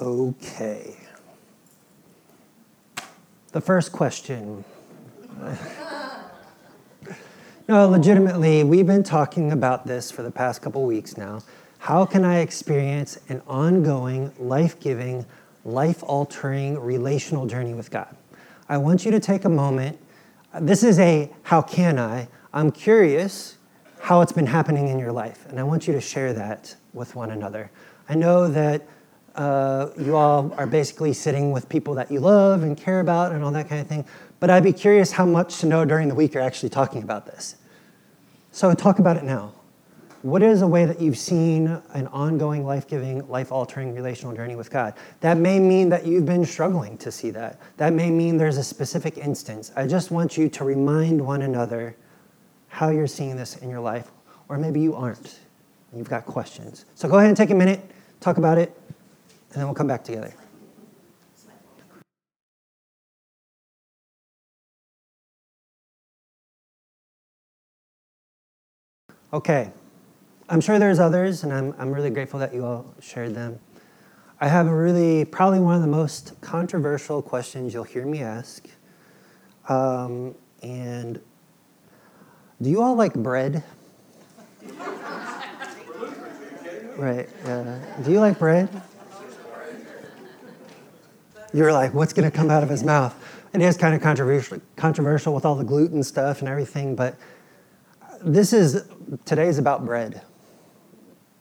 Okay. The first question. no, legitimately, we've been talking about this for the past couple weeks now. How can I experience an ongoing, life giving, life altering relational journey with God? I want you to take a moment. This is a how can I? I'm curious how it's been happening in your life, and I want you to share that with one another. I know that uh, you all are basically sitting with people that you love and care about and all that kind of thing, but I'd be curious how much to know during the week you're actually talking about this. So talk about it now. What is a way that you've seen an ongoing, life giving, life altering relational journey with God? That may mean that you've been struggling to see that. That may mean there's a specific instance. I just want you to remind one another how you're seeing this in your life, or maybe you aren't. You've got questions. So go ahead and take a minute, talk about it, and then we'll come back together. Okay, I'm sure there's others, and I'm, I'm really grateful that you all shared them. I have a really, probably one of the most controversial questions you'll hear me ask. Um, and do you all like bread? right. Uh, do you like bread? You're like, what's going to come out of his mouth? And It is kind of controversial, controversial with all the gluten stuff and everything, but this is today's about bread.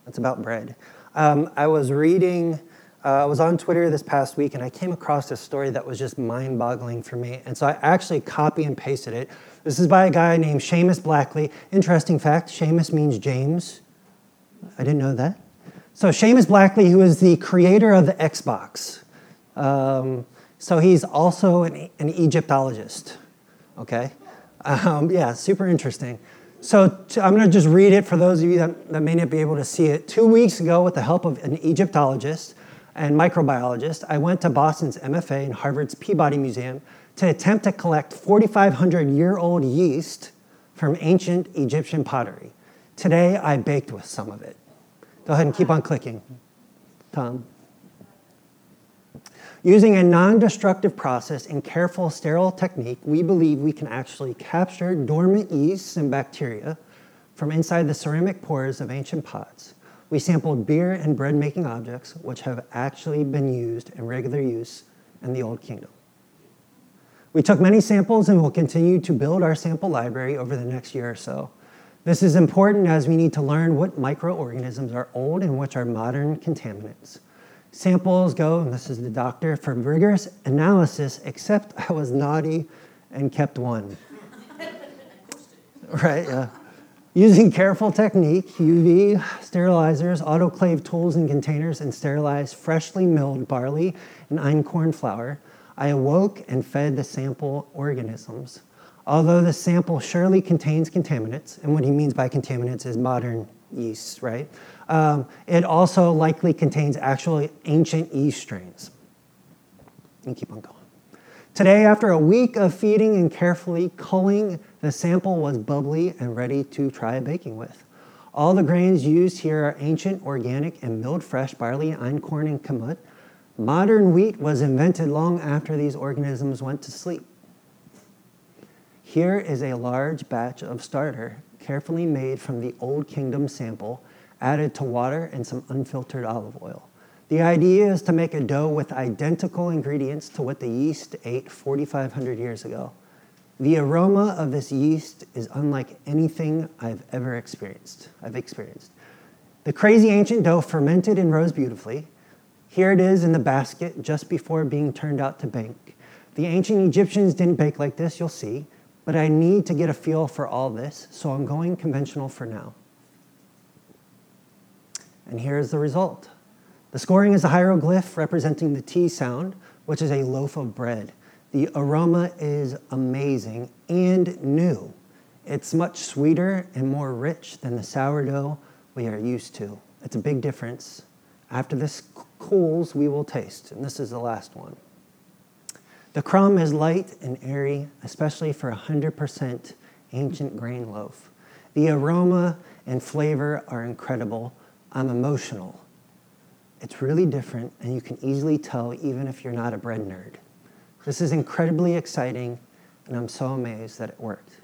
It's about bread. Um, I was reading, uh, I was on Twitter this past week and I came across a story that was just mind boggling for me. And so I actually copy and pasted it. This is by a guy named Seamus Blackley. Interesting fact Seamus means James. I didn't know that. So, Seamus Blackley, who is the creator of the Xbox. Um, so, he's also an, an Egyptologist. Okay? Um, yeah, super interesting. So to, I'm going to just read it for those of you that, that may not be able to see it. Two weeks ago, with the help of an Egyptologist and microbiologist, I went to Boston's MFA and Harvard's Peabody Museum to attempt to collect 4,500 year old yeast from ancient Egyptian pottery. Today, I baked with some of it. Go ahead and keep on clicking, Tom. Using a non destructive process and careful sterile technique, we believe we can actually capture dormant yeasts and bacteria from inside the ceramic pores of ancient pots. We sampled beer and bread making objects, which have actually been used in regular use in the Old Kingdom. We took many samples and will continue to build our sample library over the next year or so. This is important as we need to learn what microorganisms are old and which are modern contaminants. Samples go, and this is the doctor, for rigorous analysis, except I was naughty and kept one. right, yeah. Using careful technique, UV sterilizers, autoclave tools and containers, and sterilized freshly milled barley and einkorn flour, I awoke and fed the sample organisms. Although the sample surely contains contaminants, and what he means by contaminants is modern yeasts, right? Um, it also likely contains actual ancient yeast strains. And keep on going. Today, after a week of feeding and carefully culling, the sample was bubbly and ready to try baking with. All the grains used here are ancient, organic, and milled fresh barley, einkorn, and kamut. Modern wheat was invented long after these organisms went to sleep. Here is a large batch of starter, carefully made from the Old Kingdom sample added to water and some unfiltered olive oil. The idea is to make a dough with identical ingredients to what the yeast ate 4,500 years ago. The aroma of this yeast is unlike anything I've ever experienced. I've experienced. The crazy ancient dough fermented and rose beautifully. Here it is in the basket just before being turned out to bake. The ancient Egyptians didn't bake like this, you'll see, but I need to get a feel for all this, so I'm going conventional for now. And here's the result. The scoring is a hieroglyph representing the T sound, which is a loaf of bread. The aroma is amazing and new. It's much sweeter and more rich than the sourdough we are used to. It's a big difference. After this cools, we will taste. And this is the last one. The crumb is light and airy, especially for a 100% ancient grain loaf. The aroma and flavor are incredible, I'm emotional. It's really different, and you can easily tell even if you're not a bread nerd. This is incredibly exciting, and I'm so amazed that it worked.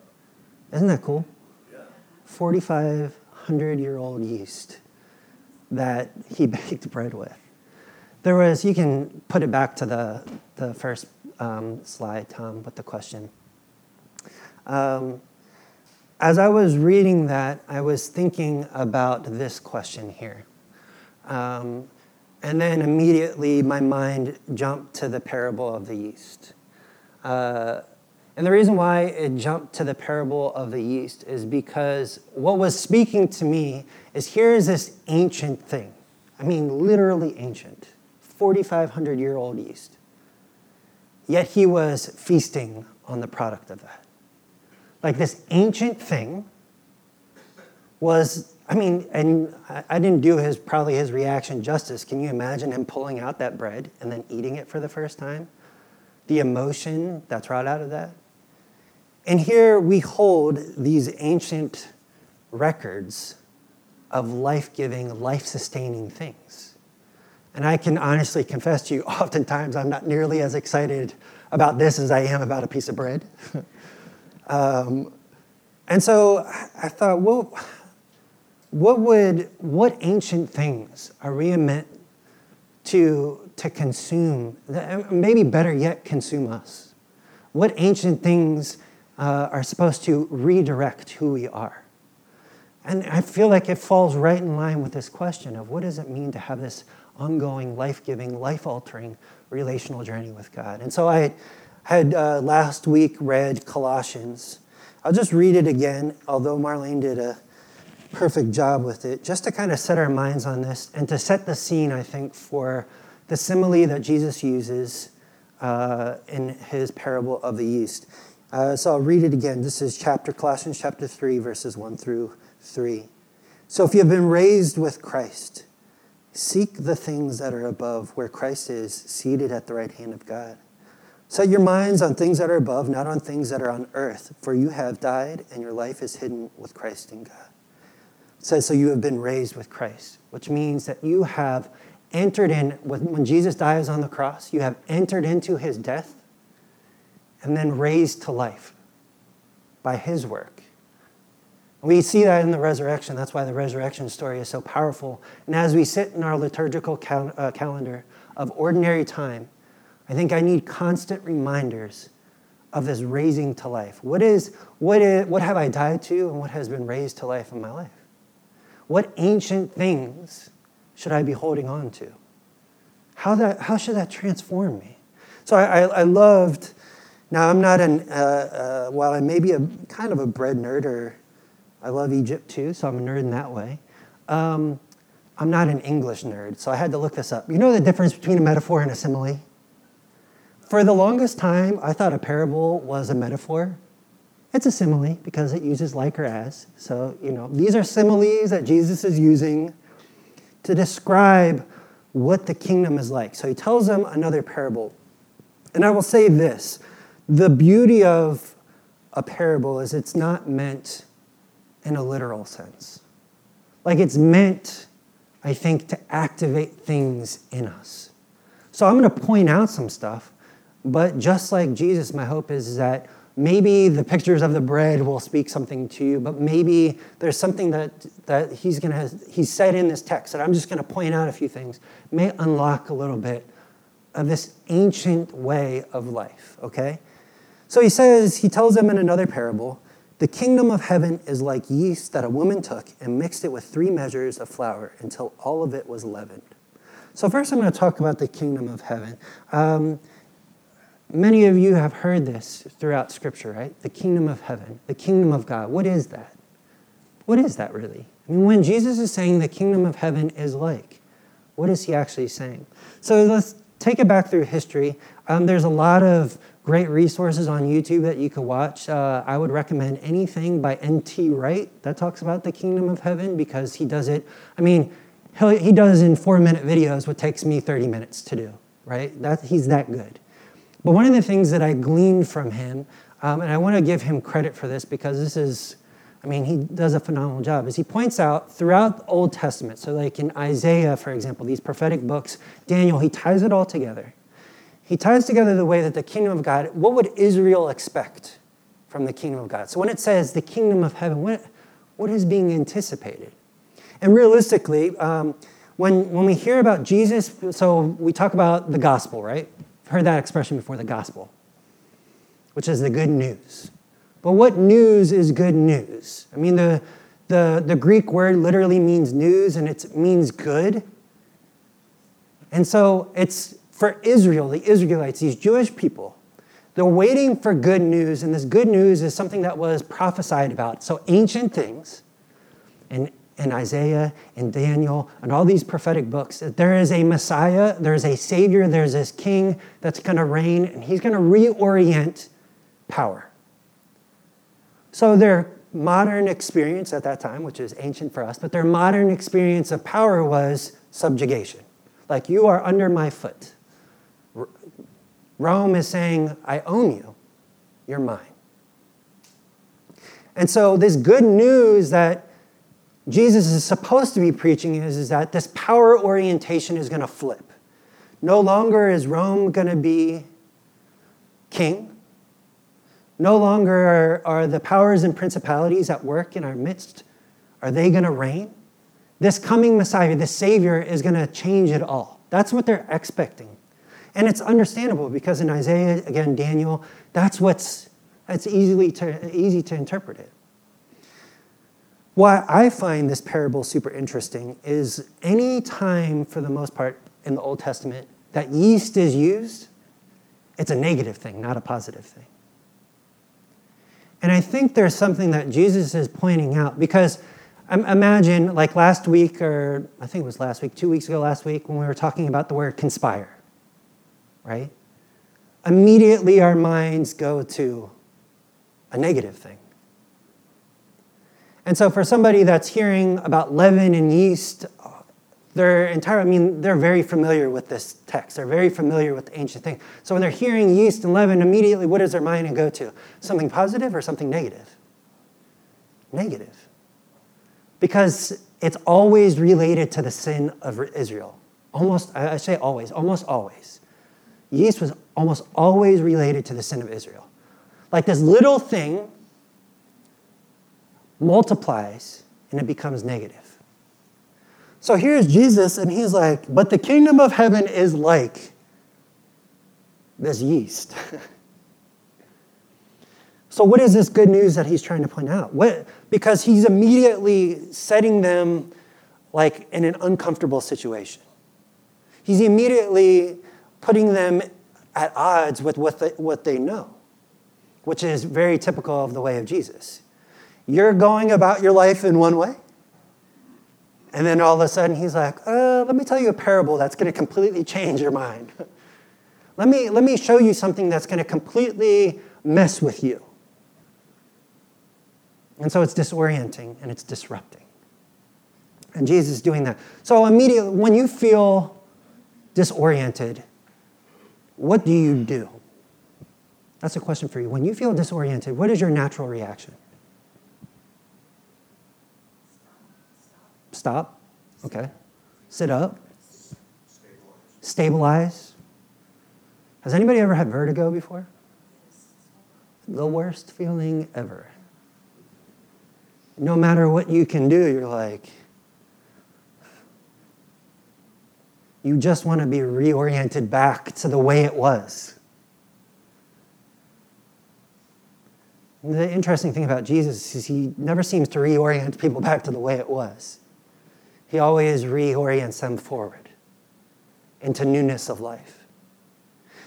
Isn't that cool? Yeah. 4,500 year old yeast that he baked bread with. There was, you can put it back to the, the first um, slide, Tom, with the question. Um, as I was reading that, I was thinking about this question here. Um, and then immediately my mind jumped to the parable of the yeast. Uh, and the reason why it jumped to the parable of the yeast is because what was speaking to me is here is this ancient thing. I mean, literally ancient, 4,500 year old yeast. Yet he was feasting on the product of that. Like this ancient thing was, I mean, and I didn't do his, probably his reaction justice. Can you imagine him pulling out that bread and then eating it for the first time? The emotion that's brought out of that. And here we hold these ancient records of life giving, life sustaining things. And I can honestly confess to you, oftentimes I'm not nearly as excited about this as I am about a piece of bread. um, and so I thought, well, what would, what ancient things are we meant to, to consume, maybe better yet, consume us? What ancient things uh, are supposed to redirect who we are. And I feel like it falls right in line with this question of what does it mean to have this ongoing, life giving, life altering relational journey with God? And so I had uh, last week read Colossians. I'll just read it again, although Marlene did a perfect job with it, just to kind of set our minds on this and to set the scene, I think, for the simile that Jesus uses uh, in his parable of the yeast. Uh, so I'll read it again. This is chapter Colossians chapter 3, verses 1 through 3. So if you have been raised with Christ, seek the things that are above, where Christ is, seated at the right hand of God. Set your minds on things that are above, not on things that are on earth, for you have died, and your life is hidden with Christ in God. It says, So you have been raised with Christ, which means that you have entered in, when Jesus dies on the cross, you have entered into his death and then raised to life by his work. We see that in the resurrection. That's why the resurrection story is so powerful. And as we sit in our liturgical cal- uh, calendar of ordinary time, I think I need constant reminders of this raising to life. What is, what is, what have I died to, and what has been raised to life in my life? What ancient things should I be holding on to? How, that, how should that transform me? So I, I, I loved now, I'm not an, uh, uh, while I may be a kind of a bread nerd, or I love Egypt too, so I'm a nerd in that way. Um, I'm not an English nerd, so I had to look this up. You know the difference between a metaphor and a simile? For the longest time, I thought a parable was a metaphor. It's a simile because it uses like or as. So, you know, these are similes that Jesus is using to describe what the kingdom is like. So he tells them another parable. And I will say this the beauty of a parable is it's not meant in a literal sense. Like it's meant, I think, to activate things in us. So I'm going to point out some stuff, but just like Jesus, my hope is that maybe the pictures of the bread will speak something to you, but maybe there's something that, that he's going to, he said in this text that I'm just going to point out a few things, may unlock a little bit of this ancient way of life, okay? So he says, he tells them in another parable, the kingdom of heaven is like yeast that a woman took and mixed it with three measures of flour until all of it was leavened. So, first, I'm going to talk about the kingdom of heaven. Um, many of you have heard this throughout Scripture, right? The kingdom of heaven, the kingdom of God. What is that? What is that really? I mean, when Jesus is saying the kingdom of heaven is like, what is he actually saying? So, let's take it back through history. Um, there's a lot of great resources on YouTube that you could watch. Uh, I would recommend anything by N.T. Wright that talks about the kingdom of heaven because he does it. I mean, he does in four minute videos what takes me 30 minutes to do, right? That, he's that good. But one of the things that I gleaned from him, um, and I want to give him credit for this because this is I mean, he does a phenomenal job. As he points out throughout the Old Testament, so like in Isaiah, for example, these prophetic books, Daniel, he ties it all together. He ties together the way that the kingdom of God, what would Israel expect from the kingdom of God? So when it says the kingdom of heaven, what, what is being anticipated? And realistically, um, when, when we hear about Jesus, so we talk about the gospel, right? I've heard that expression before, the gospel, which is the good news. But what news is good news? I mean, the, the, the Greek word literally means news and it means good. And so it's for Israel, the Israelites, these Jewish people. They're waiting for good news, and this good news is something that was prophesied about. So, ancient things, and in Isaiah and Daniel and all these prophetic books that there is a Messiah, there's a Savior, there's this King that's going to reign, and he's going to reorient power. So their modern experience at that time, which is ancient for us, but their modern experience of power was subjugation. Like, you are under my foot. Rome is saying, I own you, you're mine. And so, this good news that Jesus is supposed to be preaching is, is that this power orientation is going to flip. No longer is Rome going to be king, no longer are, are the powers and principalities at work in our midst. Are they going to reign? This coming Messiah, this Savior, is going to change it all. That's what they're expecting. And it's understandable because in Isaiah, again, Daniel, that's what's it's easily to, easy to interpret it. Why I find this parable super interesting is any time, for the most part, in the Old Testament, that yeast is used, it's a negative thing, not a positive thing. And I think there's something that Jesus is pointing out because imagine, like last week, or I think it was last week, two weeks ago, last week, when we were talking about the word conspire, right? Immediately our minds go to a negative thing. And so, for somebody that's hearing about leaven and yeast they're entire, I mean, they're very familiar with this text. They're very familiar with the ancient thing. So when they're hearing yeast and leaven, immediately what does their mind go to? Something positive or something negative? Negative. Because it's always related to the sin of Israel. Almost, I say always, almost always. Yeast was almost always related to the sin of Israel. Like this little thing multiplies and it becomes negative. So here's Jesus, and he's like, But the kingdom of heaven is like this yeast. so, what is this good news that he's trying to point out? What, because he's immediately setting them like in an uncomfortable situation. He's immediately putting them at odds with what they, what they know, which is very typical of the way of Jesus. You're going about your life in one way, and then all of a sudden he's like, uh, let me tell you a parable that's going to completely change your mind. let, me, let me show you something that's going to completely mess with you. And so it's disorienting and it's disrupting. And Jesus is doing that. So immediately, when you feel disoriented, what do you do? That's a question for you. When you feel disoriented, what is your natural reaction? Stop. Okay. Sit up. Stabilize. Has anybody ever had vertigo before? The worst feeling ever. No matter what you can do, you're like, you just want to be reoriented back to the way it was. The interesting thing about Jesus is he never seems to reorient people back to the way it was. He always reorients them forward into newness of life.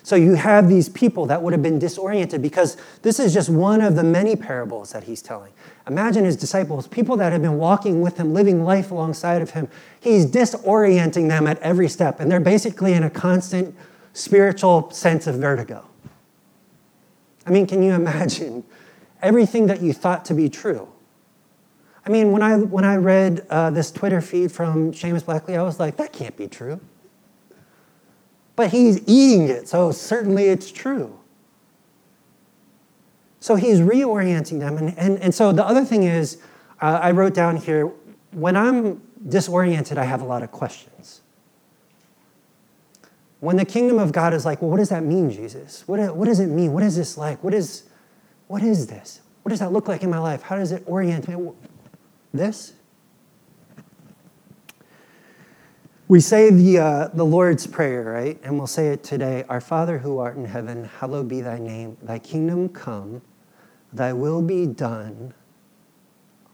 So you have these people that would have been disoriented because this is just one of the many parables that he's telling. Imagine his disciples, people that have been walking with him, living life alongside of him. He's disorienting them at every step, and they're basically in a constant spiritual sense of vertigo. I mean, can you imagine everything that you thought to be true? I mean, when I, when I read uh, this Twitter feed from Seamus Blackley, I was like, that can't be true. But he's eating it, so certainly it's true. So he's reorienting them. And, and, and so the other thing is, uh, I wrote down here when I'm disoriented, I have a lot of questions. When the kingdom of God is like, well, what does that mean, Jesus? What, what does it mean? What is this like? What is, what is this? What does that look like in my life? How does it orient me? This? We say the, uh, the Lord's Prayer, right? And we'll say it today Our Father who art in heaven, hallowed be thy name. Thy kingdom come, thy will be done.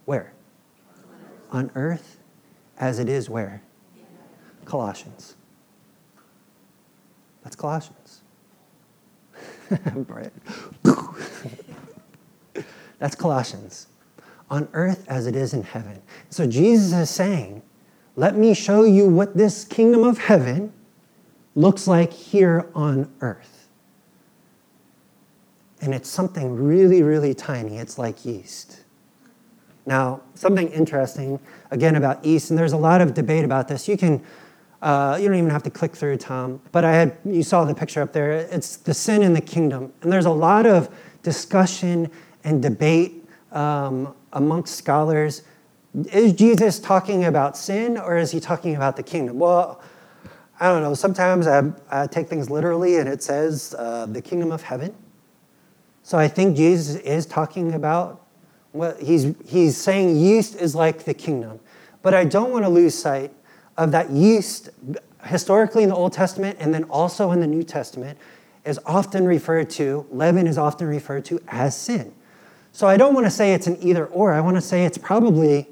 Where? On earth as it is where? Colossians. That's Colossians. That's Colossians. On earth as it is in heaven. So Jesus is saying, let me show you what this kingdom of heaven looks like here on earth. And it's something really, really tiny. It's like yeast. Now, something interesting, again, about yeast, and there's a lot of debate about this. You can, uh, you don't even have to click through, Tom, but I had, you saw the picture up there. It's the sin in the kingdom. And there's a lot of discussion and debate um, amongst scholars is Jesus talking about sin or is he talking about the kingdom? Well, I don't know. Sometimes I, I take things literally and it says uh, the kingdom of heaven. So I think Jesus is talking about what he's, he's saying yeast is like the kingdom. But I don't want to lose sight of that yeast historically in the Old Testament and then also in the New Testament is often referred to, leaven is often referred to as sin. So I don't want to say it's an either or. I want to say it's probably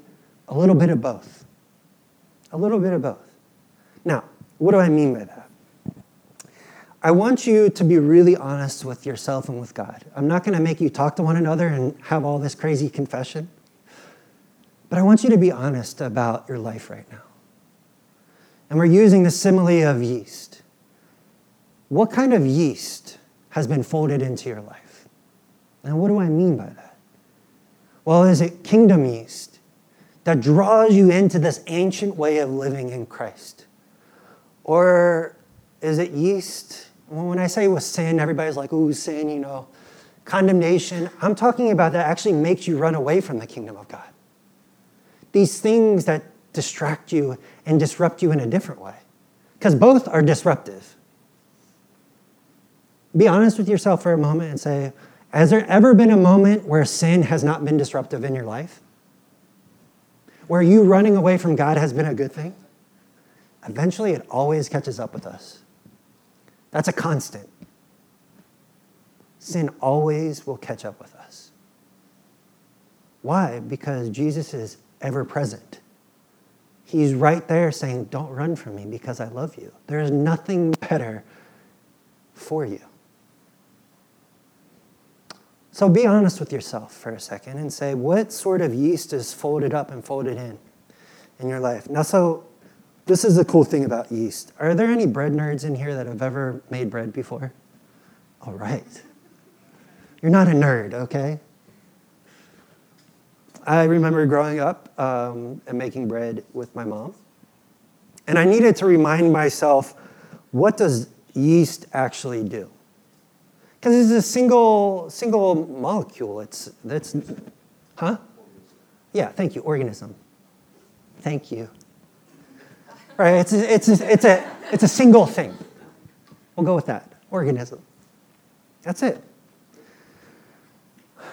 a little bit of both. A little bit of both. Now, what do I mean by that? I want you to be really honest with yourself and with God. I'm not going to make you talk to one another and have all this crazy confession, but I want you to be honest about your life right now. And we're using the simile of yeast. What kind of yeast has been folded into your life? And what do I mean by that? Well, is it kingdom yeast? That draws you into this ancient way of living in Christ? Or is it yeast? When I say with sin, everybody's like, ooh, sin, you know, condemnation. I'm talking about that actually makes you run away from the kingdom of God. These things that distract you and disrupt you in a different way. Because both are disruptive. Be honest with yourself for a moment and say, has there ever been a moment where sin has not been disruptive in your life? Where you running away from God has been a good thing, eventually it always catches up with us. That's a constant. Sin always will catch up with us. Why? Because Jesus is ever present. He's right there saying, Don't run from me because I love you. There's nothing better for you. So be honest with yourself for a second and say, what sort of yeast is folded up and folded in in your life? Now, so this is the cool thing about yeast. Are there any bread nerds in here that have ever made bread before? All right. You're not a nerd, okay? I remember growing up um, and making bread with my mom. And I needed to remind myself what does yeast actually do? Because it's a single, single molecule. It's, that's, huh? Yeah, thank you, organism. Thank you. Right, it's a, it's a, it's a, it's a single thing. We'll go with that, organism. That's it.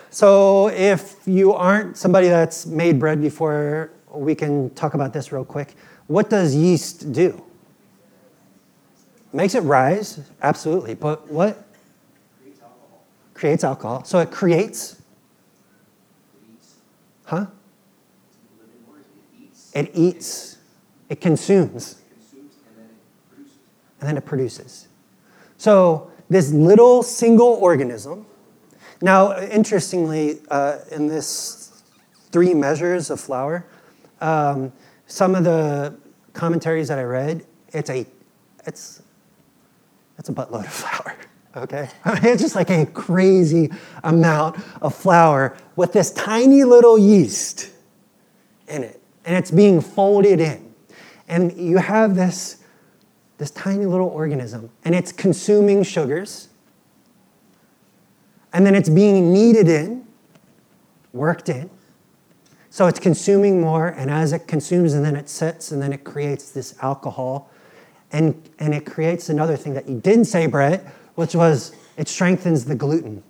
So if you aren't somebody that's made bread before, we can talk about this real quick. What does yeast do? Makes it rise, absolutely. But what creates alcohol. So it creates. Huh? It eats. It consumes. And then it produces. So this little single organism. Now, interestingly, uh, in this three measures of flour, um, some of the commentaries that I read, it's a, it's, it's a buttload of flour okay? it's just like a crazy amount of flour with this tiny little yeast in it, and it's being folded in. And you have this, this tiny little organism, and it's consuming sugars. And then it's being kneaded in, worked in. So it's consuming more, and as it consumes, and then it sits, and then it creates this alcohol. And, and it creates another thing that you didn't say, Brett, which was it strengthens the gluten.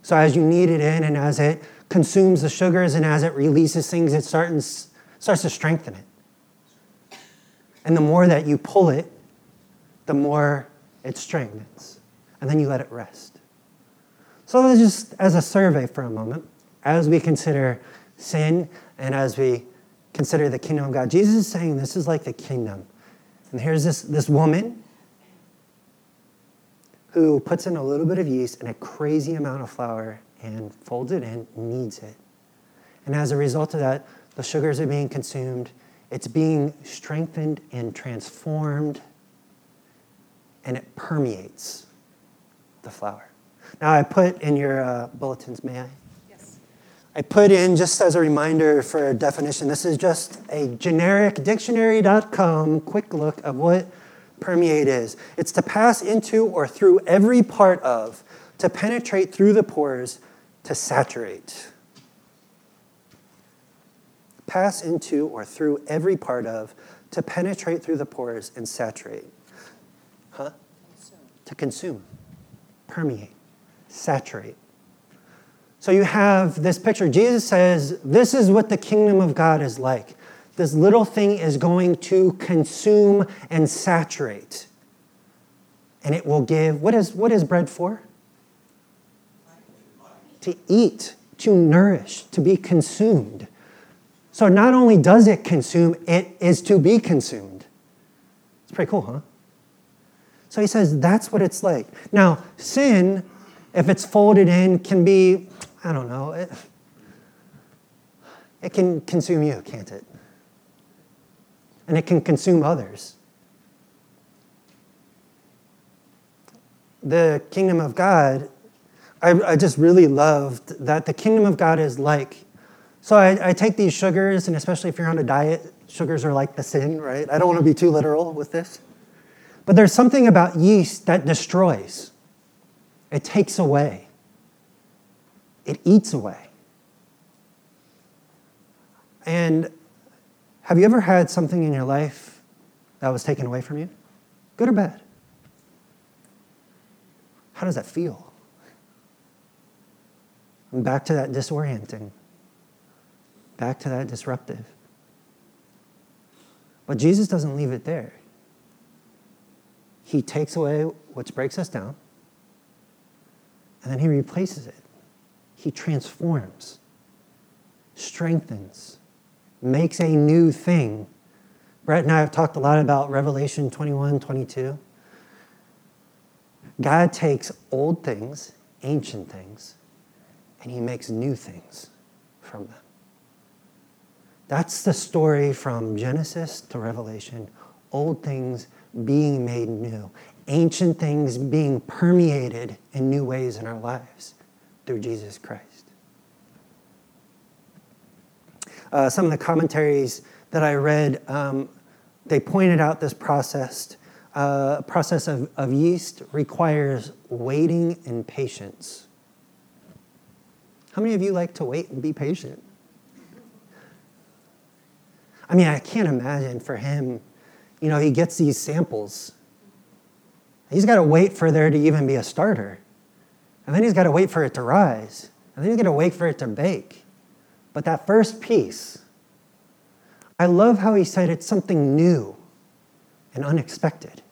So as you knead it in, and as it consumes the sugars, and as it releases things, it starts, starts to strengthen it. And the more that you pull it, the more it strengthens. And then you let it rest. So, just as a survey for a moment, as we consider sin and as we consider the kingdom of God, Jesus is saying this is like the kingdom. And here's this, this woman who puts in a little bit of yeast and a crazy amount of flour and folds it in, kneads it. And as a result of that, the sugars are being consumed, it's being strengthened and transformed, and it permeates the flour. Now, I put in your uh, bulletins, may I? Yes. I put in, just as a reminder for a definition, this is just a generic dictionary.com quick look of what permeate is. It's to pass into or through every part of, to penetrate through the pores, to saturate. Pass into or through every part of, to penetrate through the pores and saturate. Huh? Consume. To consume, permeate, saturate. So you have this picture. Jesus says, This is what the kingdom of God is like. This little thing is going to consume and saturate. And it will give, what is, what is bread for? To eat, to nourish, to be consumed. So not only does it consume, it is to be consumed. It's pretty cool, huh? So he says that's what it's like. Now, sin, if it's folded in, can be, I don't know, it, it can consume you, can't it? And it can consume others. The kingdom of God, I, I just really loved that the kingdom of God is like. So I, I take these sugars, and especially if you're on a diet, sugars are like the sin, right? I don't want to be too literal with this. But there's something about yeast that destroys, it takes away, it eats away. And have you ever had something in your life that was taken away from you? Good or bad? How does that feel? Back to that disorienting, back to that disruptive. But Jesus doesn't leave it there. He takes away what breaks us down, and then he replaces it. He transforms, strengthens, makes a new thing. Brett and I have talked a lot about Revelation 21, 22. God takes old things, ancient things, and he makes new things from them. That's the story from Genesis to Revelation. Old things being made new, ancient things being permeated in new ways in our lives through Jesus Christ. Uh, some of the commentaries that I read, um, they pointed out this process. Uh, process of, of yeast requires waiting and patience. How many of you like to wait and be patient? I mean, I can't imagine for him you know, he gets these samples. He's got to wait for there to even be a starter. And then he's got to wait for it to rise. And then he's got to wait for it to bake. But that first piece, I love how he said it's something new and unexpected.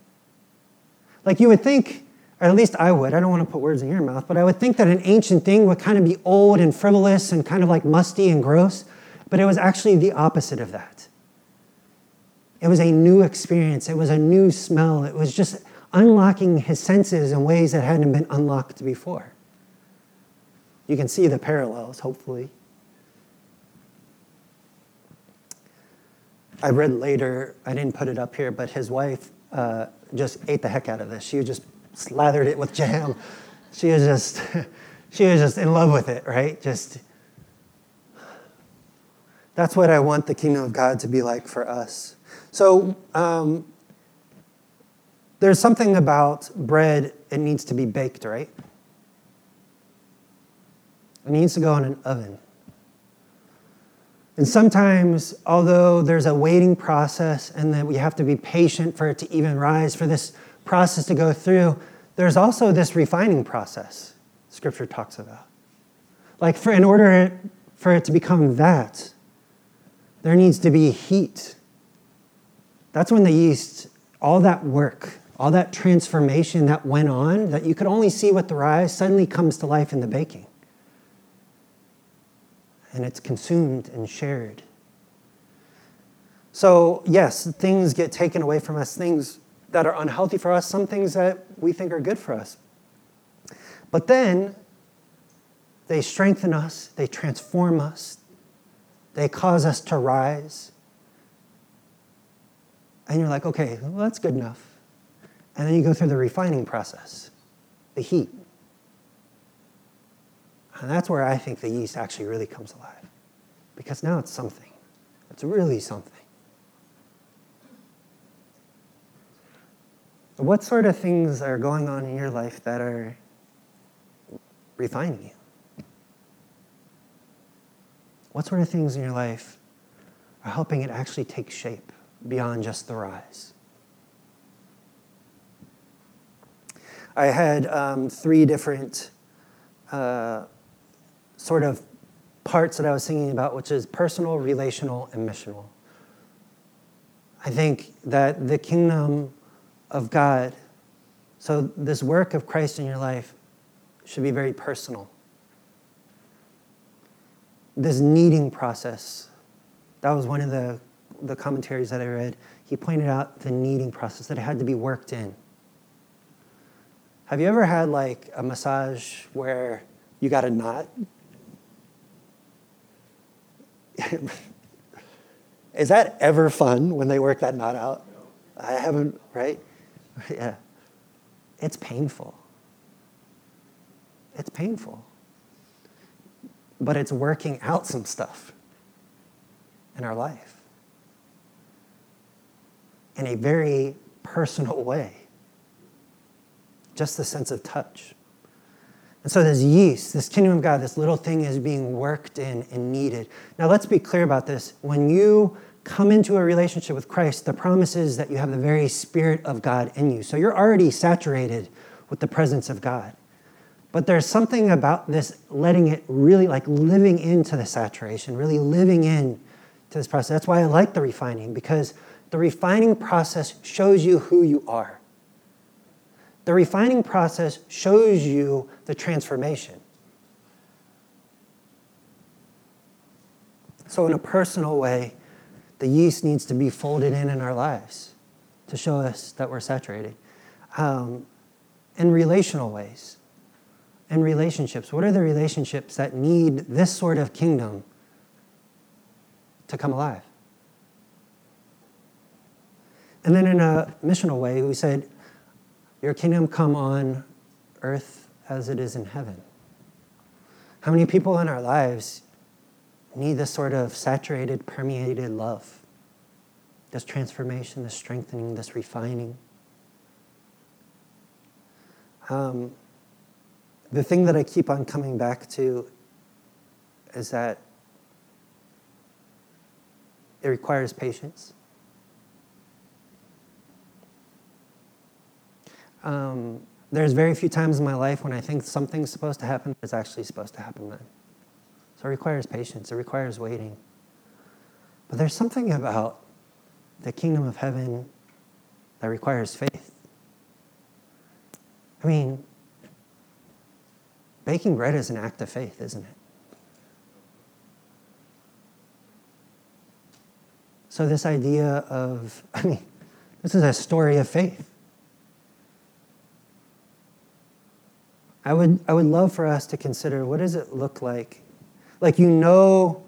Like you would think, or at least I would, I don't want to put words in your mouth, but I would think that an ancient thing would kind of be old and frivolous and kind of like musty and gross, but it was actually the opposite of that. It was a new experience. It was a new smell. It was just unlocking his senses in ways that hadn't been unlocked before. You can see the parallels, hopefully. I read later, I didn't put it up here, but his wife uh, just ate the heck out of this. She just slathered it with jam. She was just, she was just in love with it, right? Just, that's what I want the kingdom of God to be like for us. So, um, there's something about bread, it needs to be baked, right? It needs to go in an oven. And sometimes, although there's a waiting process and that we have to be patient for it to even rise, for this process to go through, there's also this refining process Scripture talks about. Like, for, in order for it to become that, there needs to be heat. That's when the yeast, all that work, all that transformation that went on, that you could only see with the rise, suddenly comes to life in the baking and it's consumed and shared. So, yes, things get taken away from us, things that are unhealthy for us, some things that we think are good for us. But then they strengthen us, they transform us, they cause us to rise. And you're like, okay, well, that's good enough. And then you go through the refining process, the heat. And that's where I think the yeast actually really comes alive. Because now it's something. It's really something. What sort of things are going on in your life that are refining you? What sort of things in your life are helping it actually take shape beyond just the rise? I had um, three different uh, sort of parts that I was thinking about, which is personal, relational, and missional. I think that the kingdom of God, so this work of Christ in your life, should be very personal. This kneading process, that was one of the, the commentaries that I read. He pointed out the kneading process, that it had to be worked in. Have you ever had like a massage where you got a knot Is that ever fun when they work that knot out? I haven't, right? Yeah. It's painful. It's painful. But it's working out some stuff in our life in a very personal way. Just the sense of touch. And so, this yeast, this kingdom of God, this little thing is being worked in and kneaded. Now, let's be clear about this. When you come into a relationship with Christ, the promise is that you have the very Spirit of God in you. So, you're already saturated with the presence of God. But there's something about this letting it really like living into the saturation, really living in to this process. That's why I like the refining, because the refining process shows you who you are. The refining process shows you the transformation. So, in a personal way, the yeast needs to be folded in in our lives to show us that we're saturated. Um, in relational ways, in relationships, what are the relationships that need this sort of kingdom to come alive? And then in a missional way, we said, your kingdom come on earth as it is in heaven. How many people in our lives need this sort of saturated, permeated love? This transformation, this strengthening, this refining. Um, the thing that I keep on coming back to is that it requires patience. Um, there's very few times in my life when I think something's supposed to happen, it's actually supposed to happen then. So it requires patience, it requires waiting. But there's something about the kingdom of heaven that requires faith. I mean, baking bread is an act of faith, isn't it? So, this idea of, I mean, this is a story of faith. I would, I would love for us to consider what does it look like? Like you know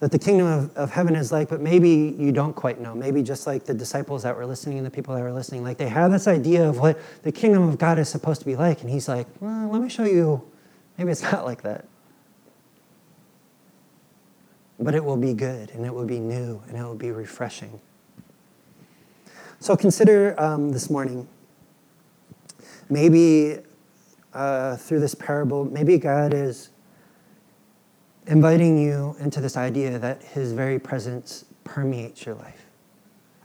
that the kingdom of, of heaven is like, but maybe you don't quite know. Maybe just like the disciples that were listening and the people that were listening, like they have this idea of what the kingdom of God is supposed to be like. And he's like, well, let me show you. Maybe it's not like that. But it will be good and it will be new and it will be refreshing. So consider um, this morning maybe uh, through this parable, maybe God is inviting you into this idea that His very presence permeates your life.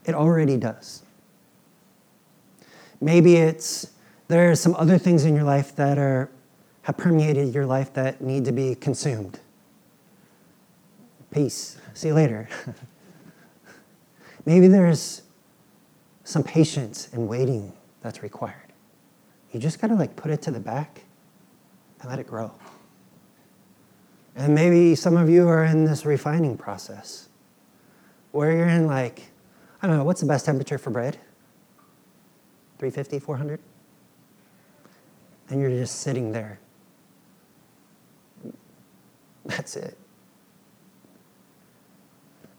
It already does. Maybe it's there are some other things in your life that are have permeated your life that need to be consumed. Peace. See you later. Maybe there's some patience and waiting that's required. You just got to like put it to the back and let it grow. And maybe some of you are in this refining process where you're in like, I don't know, what's the best temperature for bread? 350, 400? And you're just sitting there. That's it.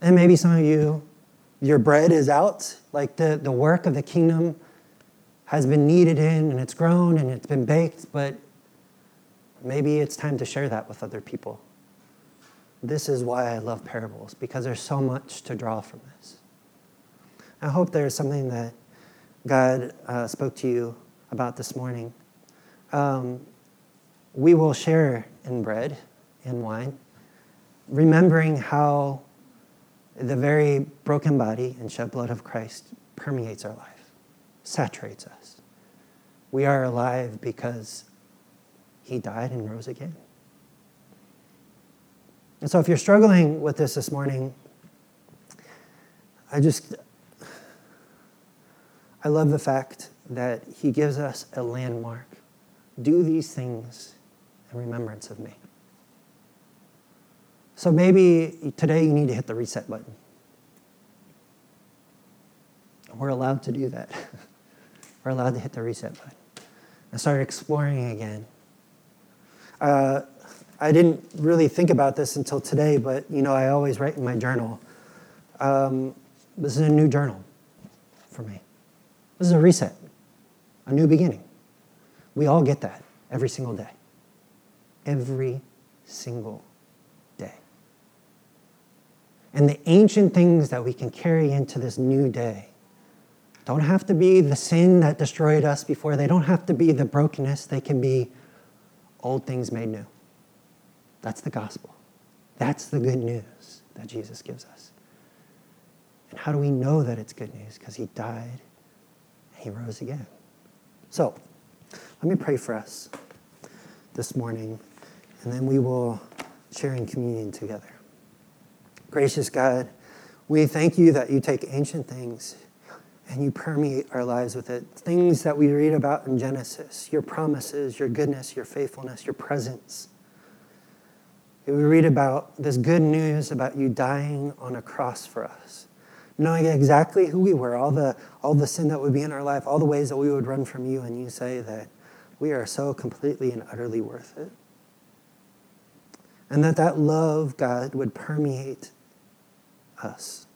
And maybe some of you, your bread is out, like the, the work of the kingdom has been kneaded in and it's grown and it's been baked, but maybe it's time to share that with other people. This is why I love parables, because there's so much to draw from this. I hope there's something that God uh, spoke to you about this morning. Um, we will share in bread and wine, remembering how the very broken body and shed blood of Christ permeates our life, saturates us. We are alive because he died and rose again. And so, if you're struggling with this this morning, I just, I love the fact that he gives us a landmark. Do these things in remembrance of me. So maybe today you need to hit the reset button. We're allowed to do that. We're allowed to hit the reset button I started exploring again. Uh, I didn't really think about this until today, but you know, I always write in my journal. Um, this is a new journal for me. This is a reset, a new beginning. We all get that every single day. Every single day. And the ancient things that we can carry into this new day don't have to be the sin that destroyed us before, they don't have to be the brokenness, they can be old things made new. That's the gospel. That's the good news that Jesus gives us. And how do we know that it's good news? Because he died and he rose again. So, let me pray for us this morning, and then we will share in communion together. Gracious God, we thank you that you take ancient things and you permeate our lives with it. Things that we read about in Genesis, your promises, your goodness, your faithfulness, your presence. We read about this good news about you dying on a cross for us, knowing exactly who we were, all the, all the sin that would be in our life, all the ways that we would run from you, and you say that we are so completely and utterly worth it. And that that love, God, would permeate us.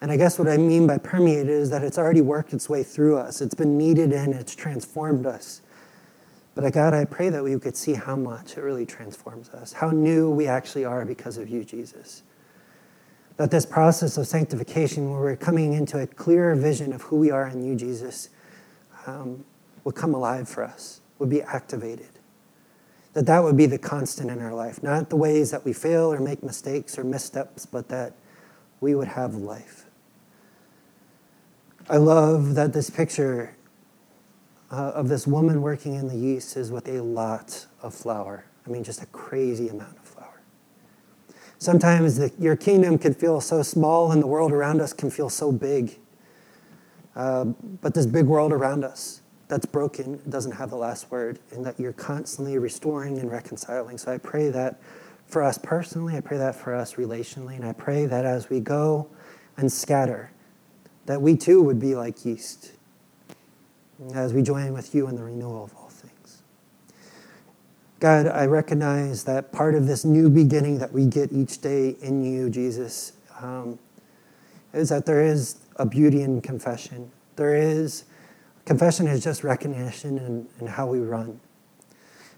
And I guess what I mean by permeate is that it's already worked its way through us. It's been kneaded in, it's transformed us. But God, I pray that we could see how much it really transforms us, how new we actually are because of you, Jesus. That this process of sanctification, where we're coming into a clearer vision of who we are in you, Jesus, um, would come alive for us, would be activated. That that would be the constant in our life, not the ways that we fail or make mistakes or missteps, but that we would have life. I love that this picture uh, of this woman working in the yeast is with a lot of flour. I mean, just a crazy amount of flour. Sometimes the, your kingdom can feel so small and the world around us can feel so big. Uh, but this big world around us that's broken doesn't have the last word, and that you're constantly restoring and reconciling. So I pray that for us personally, I pray that for us relationally, and I pray that as we go and scatter, that we too would be like yeast as we join with you in the renewal of all things. God, I recognize that part of this new beginning that we get each day in you, Jesus, um, is that there is a beauty in confession. There is, confession is just recognition and, and how we run.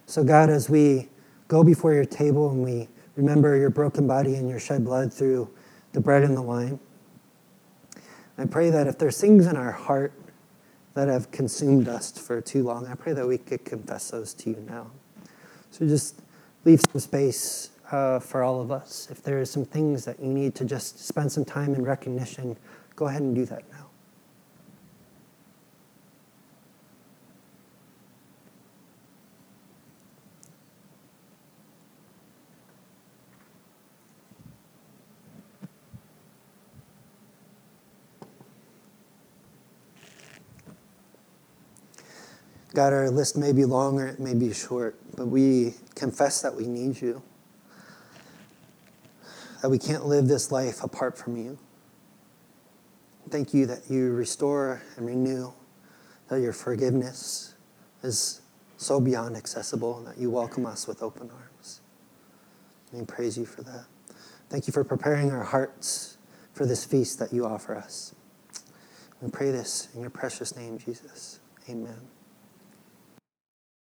So, God, as we go before your table and we remember your broken body and your shed blood through the bread and the wine, I pray that if there's things in our heart that have consumed us for too long. I pray that we could confess those to you now. So just leave some space uh, for all of us. If there are some things that you need to just spend some time in recognition, go ahead and do that now. God, our list may be long or it may be short, but we confess that we need you, that we can't live this life apart from you. Thank you that you restore and renew, that your forgiveness is so beyond accessible, and that you welcome us with open arms. And we praise you for that. Thank you for preparing our hearts for this feast that you offer us. We pray this in your precious name, Jesus. Amen.